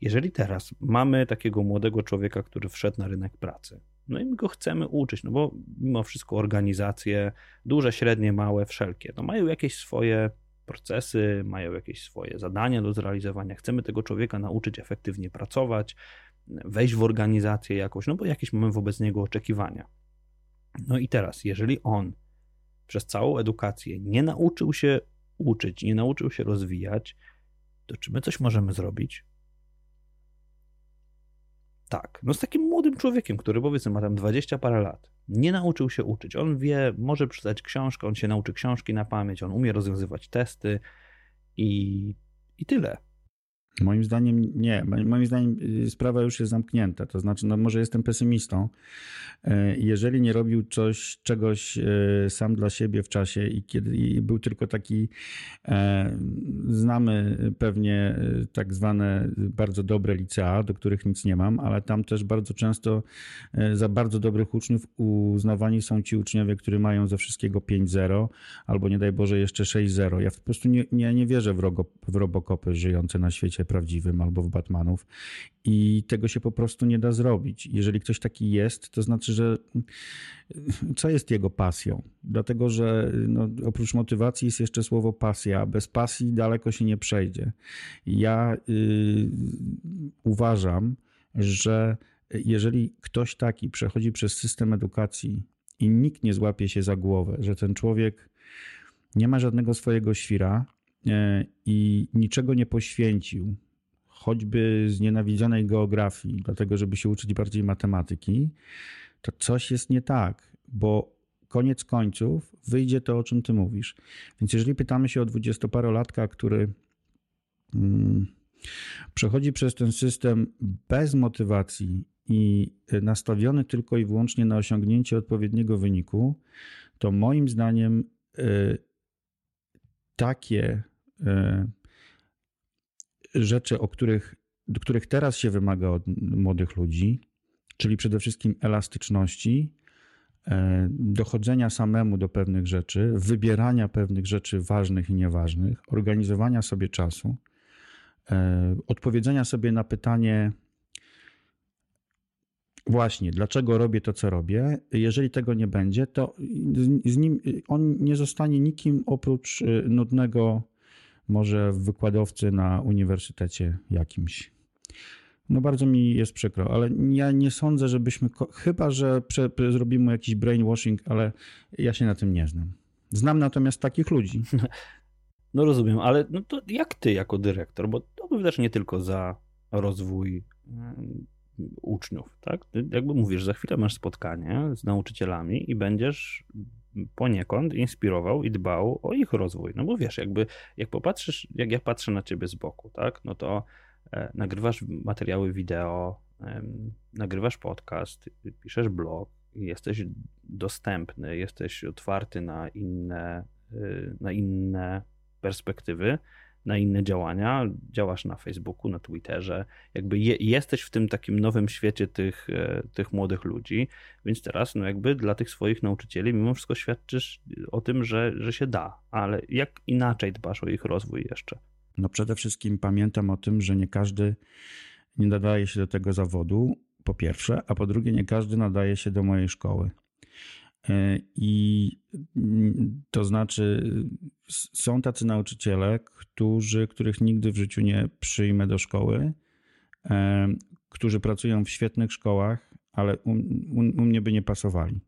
jeżeli teraz mamy takiego młodego człowieka, który wszedł na rynek pracy, no i my go chcemy uczyć, no bo mimo wszystko organizacje, duże, średnie, małe, wszelkie, no mają jakieś swoje procesy, mają jakieś swoje zadania do zrealizowania. Chcemy tego człowieka nauczyć efektywnie pracować, wejść w organizację jakoś, no bo jakieś mamy wobec niego oczekiwania. No i teraz, jeżeli on przez całą edukację nie nauczył się uczyć, nie nauczył się rozwijać, to czy my coś możemy zrobić? Tak, no z takim młodym człowiekiem, który powiedzmy ma tam 20 parę lat, nie nauczył się uczyć. On wie, może przeczytać książkę, on się nauczy książki na pamięć, on umie rozwiązywać testy i, i tyle. Moim zdaniem nie. Moim zdaniem y, sprawa już jest zamknięta. To znaczy, no może jestem pesymistą. E, jeżeli nie robił coś, czegoś e, sam dla siebie w czasie i kiedy i był tylko taki, e, znamy pewnie tak zwane bardzo dobre licea, do których nic nie mam, ale tam też bardzo często za bardzo dobrych uczniów uznawani są ci uczniowie, którzy mają ze wszystkiego 5-0 albo nie daj Boże jeszcze 6-0. Ja po prostu nie, nie, nie wierzę w, rogo, w robokopy żyjące na świecie prawdziwym albo w Batmanów i tego się po prostu nie da zrobić. Jeżeli ktoś taki jest, to znaczy, że co jest jego pasją? Dlatego, że no, oprócz motywacji jest jeszcze słowo pasja. Bez pasji daleko się nie przejdzie. Ja yy, uważam, że jeżeli ktoś taki przechodzi przez system edukacji i nikt nie złapie się za głowę, że ten człowiek nie ma żadnego swojego świra, i niczego nie poświęcił, choćby z nienawidzonej geografii, dlatego żeby się uczyć bardziej matematyki, to coś jest nie tak, bo koniec końców wyjdzie to, o czym ty mówisz. Więc jeżeli pytamy się o dwudziestoparolatka, który mm, przechodzi przez ten system bez motywacji i nastawiony tylko i wyłącznie na osiągnięcie odpowiedniego wyniku, to moim zdaniem y, takie E, rzeczy, o których, których teraz się wymaga od młodych ludzi, czyli przede wszystkim elastyczności, e, dochodzenia samemu do pewnych rzeczy, wybierania pewnych rzeczy ważnych i nieważnych, organizowania sobie czasu, e, odpowiedzenia sobie na pytanie, właśnie, dlaczego robię to, co robię. Jeżeli tego nie będzie, to z nim on nie zostanie nikim oprócz y, nudnego, może wykładowcy na uniwersytecie jakimś. No bardzo mi jest przykro, ale ja nie sądzę, żebyśmy, chyba że prze, zrobimy jakiś brainwashing, ale ja się na tym nie znam. Znam natomiast takich ludzi. No rozumiem, ale no to jak ty jako dyrektor, bo to wydasz nie tylko za rozwój uczniów, tak? Ty jakby mówisz, za chwilę masz spotkanie z nauczycielami i będziesz poniekąd inspirował i dbał o ich rozwój. No bo wiesz, jakby jak popatrzysz, jak ja patrzę na ciebie z boku, tak? No to e, nagrywasz materiały wideo, nagrywasz podcast, piszesz blog, jesteś dostępny, jesteś otwarty na inne, y, na inne perspektywy na inne działania, działasz na Facebooku, na Twitterze, jakby je, jesteś w tym takim nowym świecie tych, e, tych młodych ludzi, więc teraz no jakby dla tych swoich nauczycieli mimo wszystko świadczysz o tym, że, że się da, ale jak inaczej dbasz o ich rozwój jeszcze? No przede wszystkim pamiętam o tym, że nie każdy nie nadaje się do tego zawodu, po pierwsze, a po drugie nie każdy nadaje się do mojej szkoły. E, I mm, to znaczy, są tacy nauczyciele, którzy, których nigdy w życiu nie przyjmę do szkoły, e, którzy pracują w świetnych szkołach, ale u, u, u mnie by nie pasowali.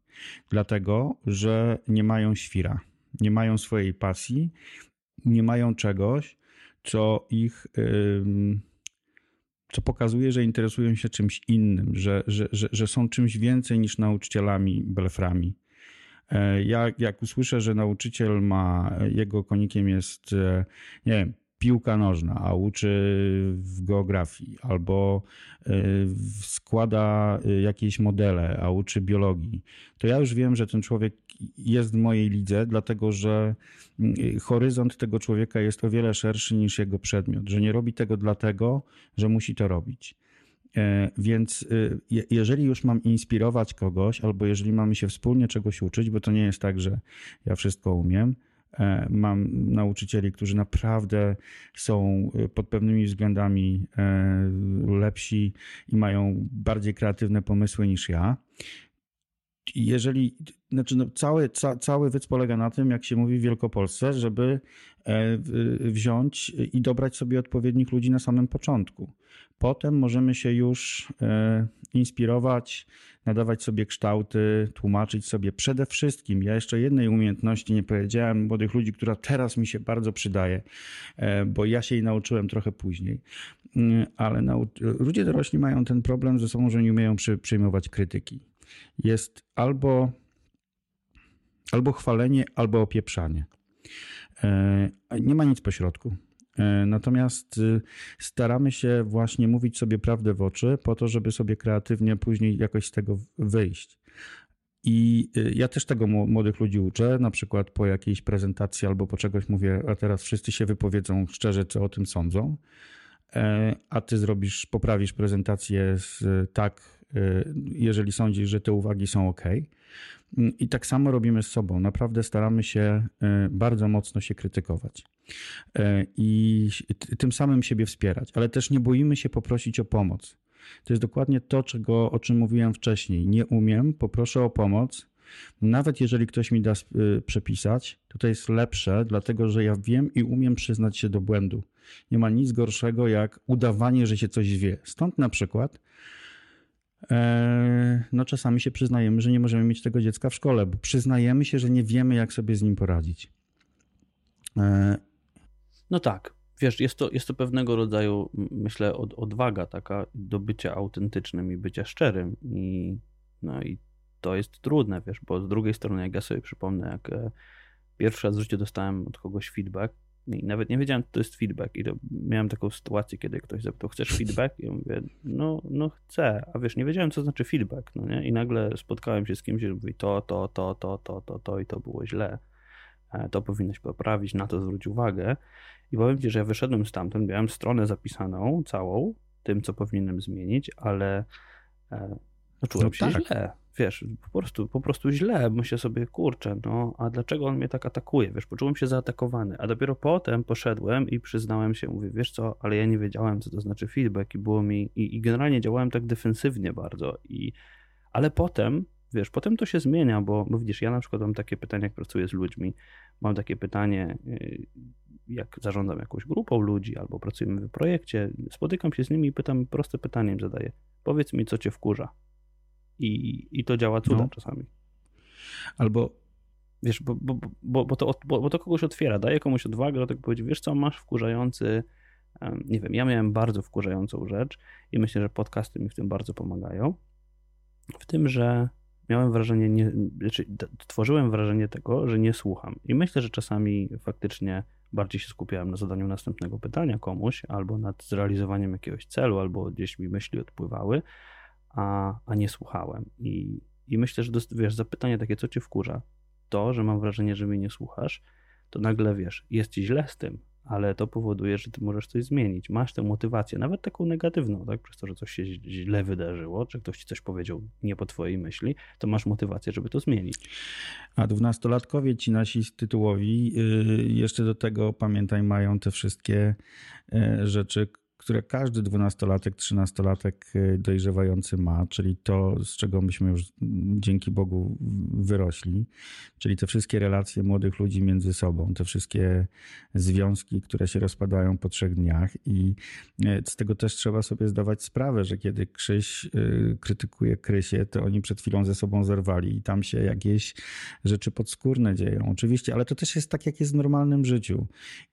Dlatego, że nie mają świra, nie mają swojej pasji, nie mają czegoś, co ich. Yy, co pokazuje, że interesują się czymś innym, że, że, że, że są czymś więcej niż nauczycielami, belframi. E, ja, jak usłyszę, że nauczyciel ma, jego konikiem jest, e, nie wiem, piłka nożna, a uczy w geografii, albo e, składa jakieś modele, a uczy biologii, to ja już wiem, że ten człowiek jest w mojej lidze, dlatego że mm, horyzont tego człowieka jest o wiele szerszy niż jego przedmiot, że nie robi tego dlatego, że musi to robić. E, więc y, jeżeli już mam inspirować kogoś, albo jeżeli mamy się wspólnie czegoś uczyć, bo to nie jest tak, że ja wszystko umiem, e, mam nauczycieli, którzy naprawdę są y, pod pewnymi względami e, lepsi i mają bardziej kreatywne pomysły niż ja. Jeżeli, znaczy no cały, ca, cały wyc polega na tym, jak się mówi w Wielkopolsce, żeby wziąć i dobrać sobie odpowiednich ludzi na samym początku. Potem możemy się już e, inspirować, nadawać sobie kształty, tłumaczyć sobie przede wszystkim. Ja jeszcze jednej umiejętności nie powiedziałem młodych ludzi, która teraz mi się bardzo przydaje, e, bo ja się jej nauczyłem trochę później. Mm, ale ludzie dorośli mają ten problem ze sobą, że nie umieją przy, przyjmować krytyki. Jest albo, albo chwalenie, albo opieprzanie. E, nie ma nic pośrodku. E, natomiast y, staramy się właśnie mówić sobie prawdę w oczy, po to, żeby sobie kreatywnie później jakoś z tego wyjść. I y, ja też tego młodych ludzi uczę, na przykład po jakiejś prezentacji albo po czegoś mówię, a teraz wszyscy się wypowiedzą szczerze, co o tym sądzą, e, a ty zrobisz, poprawisz prezentację z, tak, jeżeli sądzisz, że te uwagi są ok. I tak samo robimy z sobą. Naprawdę staramy się bardzo mocno się krytykować. E, i tym samym siebie wspierać, ale też nie boimy się poprosić o pomoc. To jest dokładnie to, czego, o czym mówiłem wcześniej. Nie umiem, poproszę o pomoc. Nawet jeżeli ktoś mi da y, przepisać, to to jest lepsze, dlatego że ja wiem i umiem przyznać się do błędu. Nie ma nic gorszego jak udawanie, że się coś wie. Stąd na przykład no czasami się przyznajemy, że nie możemy mieć tego dziecka w szkole, bo przyznajemy się, że nie wiemy, jak sobie z nim poradzić. E, no tak, wiesz, jest to, jest to pewnego rodzaju, myślę, od, odwaga taka do bycia autentycznym i bycia szczerym. I, no i to jest trudne, wiesz, bo z drugiej strony, jak ja sobie przypomnę, jak e, pierwszy raz w życiu dostałem od kogoś feedback, i nawet nie wiedziałem, co to jest feedback. I to miałem taką sytuację, kiedy ktoś zapytał, chcesz feedback? I ja mówię, no, no chcę. A wiesz, nie wiedziałem, co znaczy feedback, no nie? I nagle spotkałem się z kimś, który mówi to, to, to, to, to, to, to i to było źle. E, to powinnoś poprawić, na to zwróć uwagę. I powiem ci, że ja wyszedłem stamtąd, miałem stronę zapisaną całą, tym, co powinienem zmienić, ale e, no, czułem no się tak. źle. Wiesz, po prostu, po prostu źle. Myślę sobie, kurczę, no, a dlaczego on mnie tak atakuje? Wiesz, poczułem się zaatakowany. A dopiero potem poszedłem i przyznałem się, mówię, wiesz co, ale ja nie wiedziałem, co to znaczy feedback i było mi, i, i generalnie działałem tak defensywnie bardzo. I, ale potem wiesz, potem to się zmienia, bo, bo widzisz, ja na przykład mam takie pytanie, jak pracuję z ludźmi, mam takie pytanie, y, jak zarządzam jakąś grupą ludzi albo pracujemy w projekcie, spotykam się z nimi i pytam, proste pytanie im zadaję, powiedz mi, co cię wkurza. I, i to działa cuda no. czasami. Albo Wiesz, bo, bo, bo, bo, to, bo, bo to kogoś otwiera, daje komuś odwagę do tego powiedzieć, wiesz co, masz wkurzający, nie wiem, ja miałem bardzo wkurzającą rzecz i myślę, że podcasty mi w tym bardzo pomagają. W tym, że miałem wrażenie, nie, znaczy, tworzyłem wrażenie tego, że nie słucham. I myślę, że czasami faktycznie bardziej się skupiałem na zadaniu następnego pytania komuś, albo nad zrealizowaniem jakiegoś celu, albo gdzieś mi myśli odpływały, a, a nie słuchałem. I, I myślę, że wiesz, zapytanie takie, co cię wkurza, to, że mam wrażenie, że mnie nie słuchasz, to nagle wiesz, jest ci źle z tym, ale to powoduje, że ty możesz coś zmienić. Masz tę motywację, nawet taką negatywną, tak? Przez to, że coś się źle wydarzyło, czy ktoś ci coś powiedział nie po twojej myśli, to masz motywację, żeby to zmienić. A dwunastolatkowie ci nasi tytułowi y, jeszcze do tego, pamiętaj, mają te wszystkie y, rzeczy, które każdy dwunastolatek, trzynastolatek y, dojrzewający ma, czyli to, z czego myśmy już dzięki Bogu wyrośli, czyli te wszystkie relacje młodych ludzi między sobą, te wszystkie związki, które się rozpadają po trzech dniach i y, z tego też trzeba sobie zdawać sprawę, że kiedy Krzyś y, krytykuje Krysię, to oni przed chwilą ze sobą zerwali i tam się jakieś rzeczy podskórne dzieją. Oczywiście, ale to też jest tak, jak jest w normalnym życiu.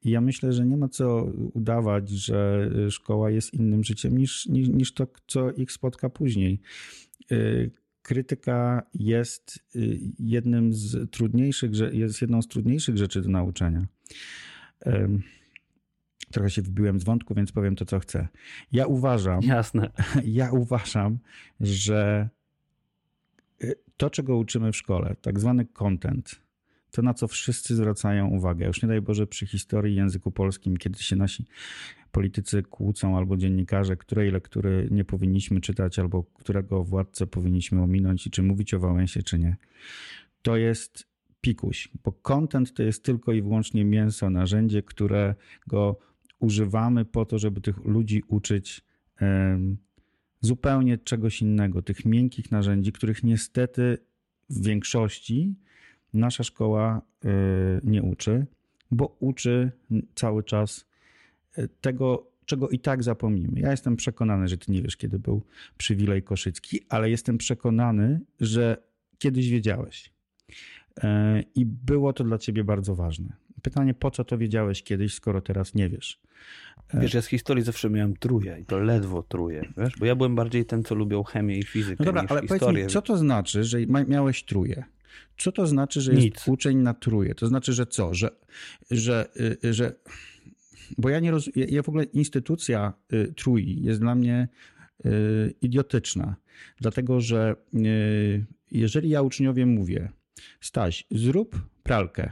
I ja myślę, że nie ma co udawać, że szkoła jest innym życiem niż, niż, niż to, co ich spotka później. Y, krytyka jest y, jednym z trudniejszych, jest jedną z trudniejszych rzeczy do nauczenia. Trochę się wbiłem z wątku, więc powiem to, co chcę. Ja uważam. Jasne. Ja uważam, że y, to, czego uczymy w szkole, tak zwany content, to na co wszyscy zwracają uwagę. Już nie daj Boże przy historii języku polskim, kiedy się nasi politycy kłócą albo dziennikarze, której lektury nie powinniśmy czytać albo którego władcę powinniśmy ominąć i czy mówić o Wałęsie, czy nie. To jest pikuś, bo content to jest tylko i wyłącznie mięso, narzędzie, którego używamy po to, żeby tych ludzi uczyć zupełnie czegoś innego, tych miękkich narzędzi, których niestety w większości nasza szkoła y, nie uczy, bo uczy cały czas tego, czego i tak zapomnimy. Ja jestem przekonany, że ty nie wiesz, kiedy był przywilej koszycki, ale jestem przekonany, że kiedyś wiedziałeś. Y, I było to dla ciebie bardzo ważne. Pytanie, po co to wiedziałeś kiedyś, skoro teraz nie wiesz? Wiesz, ja z historii zawsze miałem truje i to ledwo truje, wiesz? Bo ja byłem bardziej ten, co lubił chemię i fizykę no dobra, niż ale historię. Powiedz mi, co to znaczy, że miałeś truje? Co to znaczy, że jest Nic. uczeń na truje? To znaczy, że co? Że, że, y, że bo ja nie rozumiem, ja w ogóle instytucja y, trój jest dla mnie y, idiotyczna, dlatego że jeżeli ja uczniowie mówię, Staś, zrób pralkę.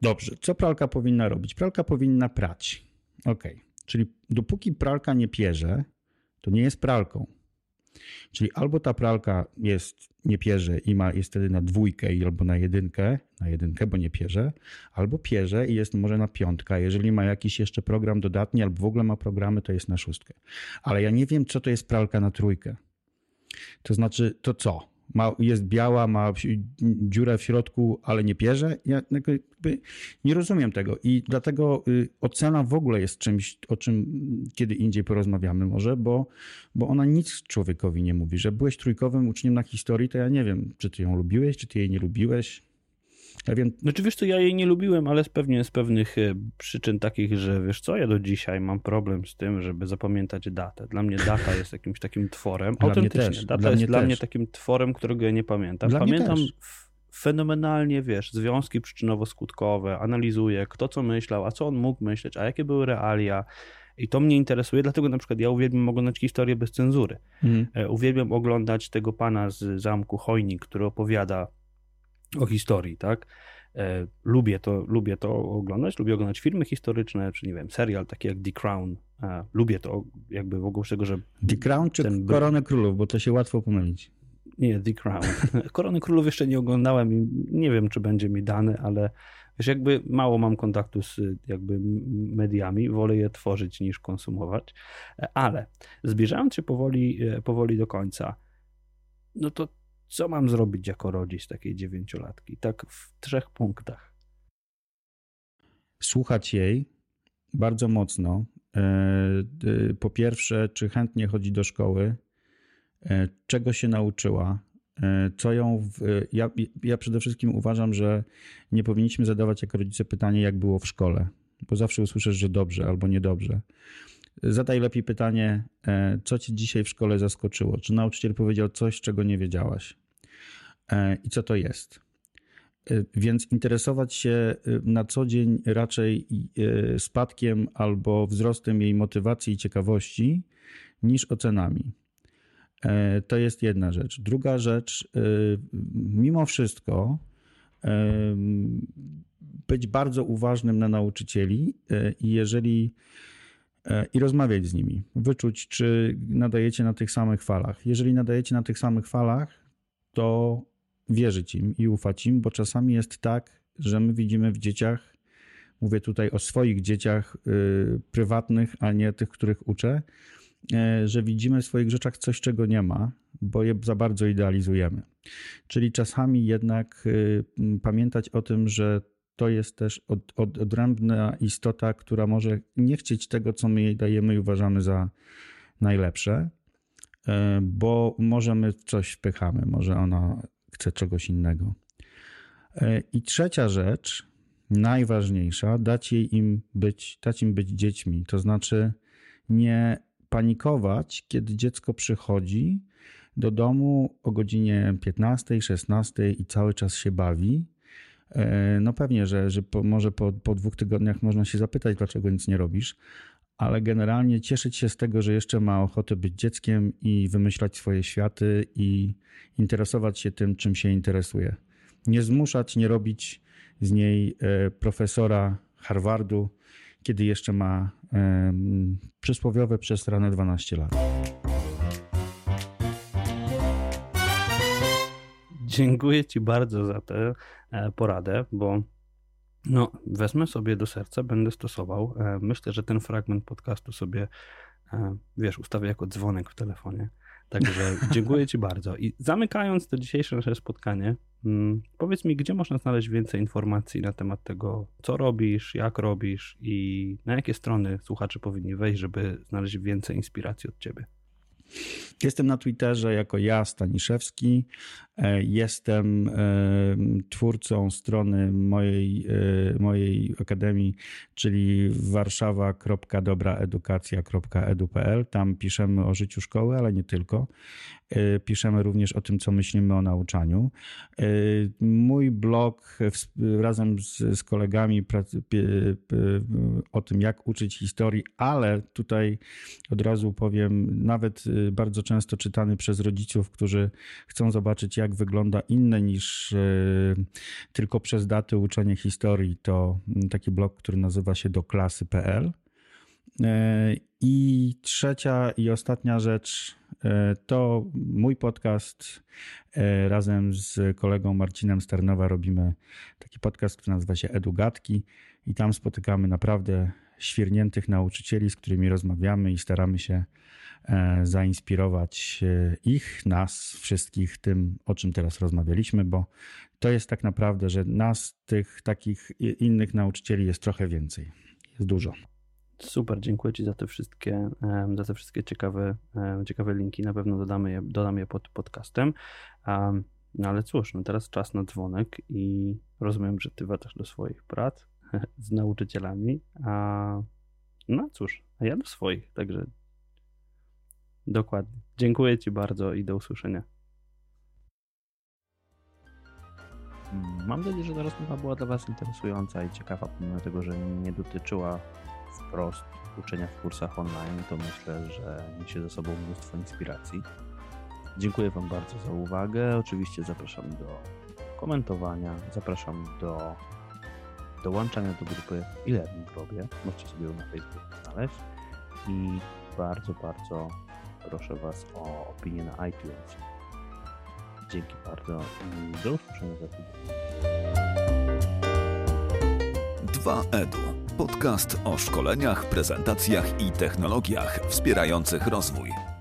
Dobrze, co pralka powinna robić? Pralka powinna prać. Ok, czyli dopóki pralka nie pierze, to nie jest pralką. Czyli albo ta pralka jest, nie pierze i ma, jest wtedy na dwójkę albo na jedynkę, na jedynkę, bo nie pierze, albo pierze i jest może na piątkę. Jeżeli ma jakiś jeszcze program dodatni albo w ogóle ma programy, to jest na szóstkę. Ale ja nie wiem, co to jest pralka na trójkę. To znaczy, to co? Ma, jest biała, ma dziurę w środku, ale nie pierze. Ja nie rozumiem tego i dlatego y, ocena w ogóle jest czymś, o czym kiedy indziej porozmawiamy może, bo, bo ona nic człowiekowi nie mówi. Że byłeś trójkowym uczniem na historii, to ja nie wiem, czy ty ją lubiłeś, czy ty jej nie lubiłeś. Wiem... Znaczy wiesz co, ja jej nie lubiłem, ale z pewnie z pewnych e, przyczyn takich, że wiesz co, ja do dzisiaj mam problem z tym, żeby zapamiętać datę. Dla mnie data jest jakimś takim tworem. Dla Autentycznie, też, data dla jest dla też. mnie takim tworem, którego ja nie pamiętam. Dla Pamiętam fenomenalnie, wiesz, związki przyczynowo-skutkowe, analizuję, kto co myślał, a co on mógł myśleć, a jakie były realia. I to mnie interesuje, dlatego na przykład ja uwielbiam oglądać historię bez cenzury. E, uwielbiam oglądać tego pana z zamku Chojnik, który opowiada o historii, tak? E, lubię, to, lubię to oglądać, lubię oglądać filmy historyczne, czy nie wiem, serial taki jak The Crown. E, lubię to jakby w ogóle z tego, że... The Crown czy ten... Koronę Królów, bo to się łatwo pomylić. Nie, The Crown. Korony Królów jeszcze nie oglądałem i nie wiem, czy będzie mi dane, ale wiesz, jakby mało mam kontaktu z jakby mediami, wolę je tworzyć niż konsumować, e, ale zbliżając się powoli, powoli do końca, no to co mam zrobić jako rodzic takiej dziewięciolatki? Tak w trzech punktach. Słuchać jej bardzo mocno. E, po pierwsze, czy chętnie chodzi do szkoły, e, czego się nauczyła, e, co ją. W... Ja, ja przede wszystkim uważam, że nie powinniśmy zadawać jako rodzice pytanie, jak było w szkole, bo zawsze usłyszysz, że dobrze albo niedobrze. Zadaj lepiej pytanie, e, co ci dzisiaj w szkole zaskoczyło? Czy nauczyciel powiedział coś, czego nie wiedziałaś? E, I co to jest? E, więc interesować się na co dzień raczej spadkiem albo wzrostem jej motywacji i ciekawości niż ocenami. To jest jedna rzecz. Druga rzecz, mimo wszystko, być bardzo uważnym na nauczycieli i jeżeli i rozmawiać z nimi, wyczuć, czy nadajecie na tych samych falach. Jeżeli nadajecie na tych samych falach, to wierzyć im i ufać im, bo czasami jest tak, że my widzimy w dzieciach, mówię tutaj o swoich dzieciach yy, prywatnych, a nie tych, których uczę, yy, że widzimy w swoich rzeczach coś, czego nie ma, bo je za bardzo idealizujemy. Czyli czasami jednak yy, pamiętać o tym, że to jest też od, od, odrębna istota, która może nie chcieć tego, co my jej dajemy i uważamy za najlepsze, e, bo może my coś wpychamy, może ona chce czegoś innego. E, I trzecia rzecz, najważniejsza, dać jej im być, dać im być dziećmi, to znaczy nie panikować, kiedy dziecko przychodzi do domu o godzinie 15, 16 i cały czas się bawi, no pewnie, że, że po, może po, po dwóch tygodniach można się zapytać, dlaczego nic nie robisz, ale generalnie cieszyć się z tego, że jeszcze ma ochotę być dzieckiem i wymyślać swoje światy i interesować się tym, czym się interesuje. Nie zmuszać, nie robić z niej e, profesora Harvardu, kiedy jeszcze ma przysłowiowe przez ranę 12 lat. Dziękuję Ci bardzo za tę e, poradę, bo no, wezmę sobie do serca, będę stosował. E, myślę, że ten fragment podcastu sobie, e, wiesz, ustawię jako dzwonek w telefonie. Także dziękuję Ci bardzo. I zamykając to dzisiejsze nasze spotkanie, mm, powiedz mi, gdzie można znaleźć więcej informacji na temat tego, co robisz, jak robisz i na jakie strony słuchacze powinni wejść, żeby znaleźć więcej inspiracji od Ciebie. Jestem na Twitterze jako ja, Staniszewski. E, jestem e, twórcą strony mojej, e, mojej akademii, czyli warszawa.dobraedukacja.edu.pl. Tam piszemy o życiu szkoły, ale nie tylko. Piszemy również o tym, co myślimy o nauczaniu. Mój blog razem z, z kolegami o tym, jak uczyć historii, ale tutaj od razu powiem, nawet bardzo często czytany przez rodziców, którzy chcą zobaczyć, jak wygląda inne niż e, tylko przez daty uczenie historii. To taki blog, który nazywa się doklasy.pl. E, I trzecia i ostatnia rzecz e, to mój podcast. Razem z kolegą Marcinem Starnowa robimy taki podcast, który nazywa się Edugatki i tam spotykamy naprawdę świerniętych nauczycieli, z którymi rozmawiamy i staramy się E, zainspirować e, ich, nas, wszystkich tym, o czym teraz rozmawialiśmy, bo to jest tak naprawdę, że nas, tych takich innych nauczycieli jest trochę więcej. Jest dużo. Super, dziękuję Ci za te wszystkie, za te wszystkie ciekawe, ciekawe linki. Na pewno dodamy je, dodam je pod podcastem. No ale cóż, no teraz czas na dzwonek i rozumiem, że Ty wracasz do swoich prac z nauczycielami. A no cóż, a ja do swoich, także Dokładnie. Dziękuję Ci bardzo i do usłyszenia. Mam nadzieję, że ta rozmowa była dla Was interesująca i ciekawa, pomimo tego, że nie dotyczyła wprost uczenia w kursach online, to myślę, że niesie ze sobą mnóstwo inspiracji. Dziękuję Wam bardzo za uwagę. Oczywiście zapraszam do komentowania. Zapraszam do dołączania do grupy e-learning robię. Możecie sobie ją na Facebooku znaleźć. I bardzo, bardzo proszę Was o opinię na iTunes. Dzięki bardzo i do usłyszenia za tydzień. 2EDU. Podcast o szkoleniach, prezentacjach i technologiach wspierających rozwój.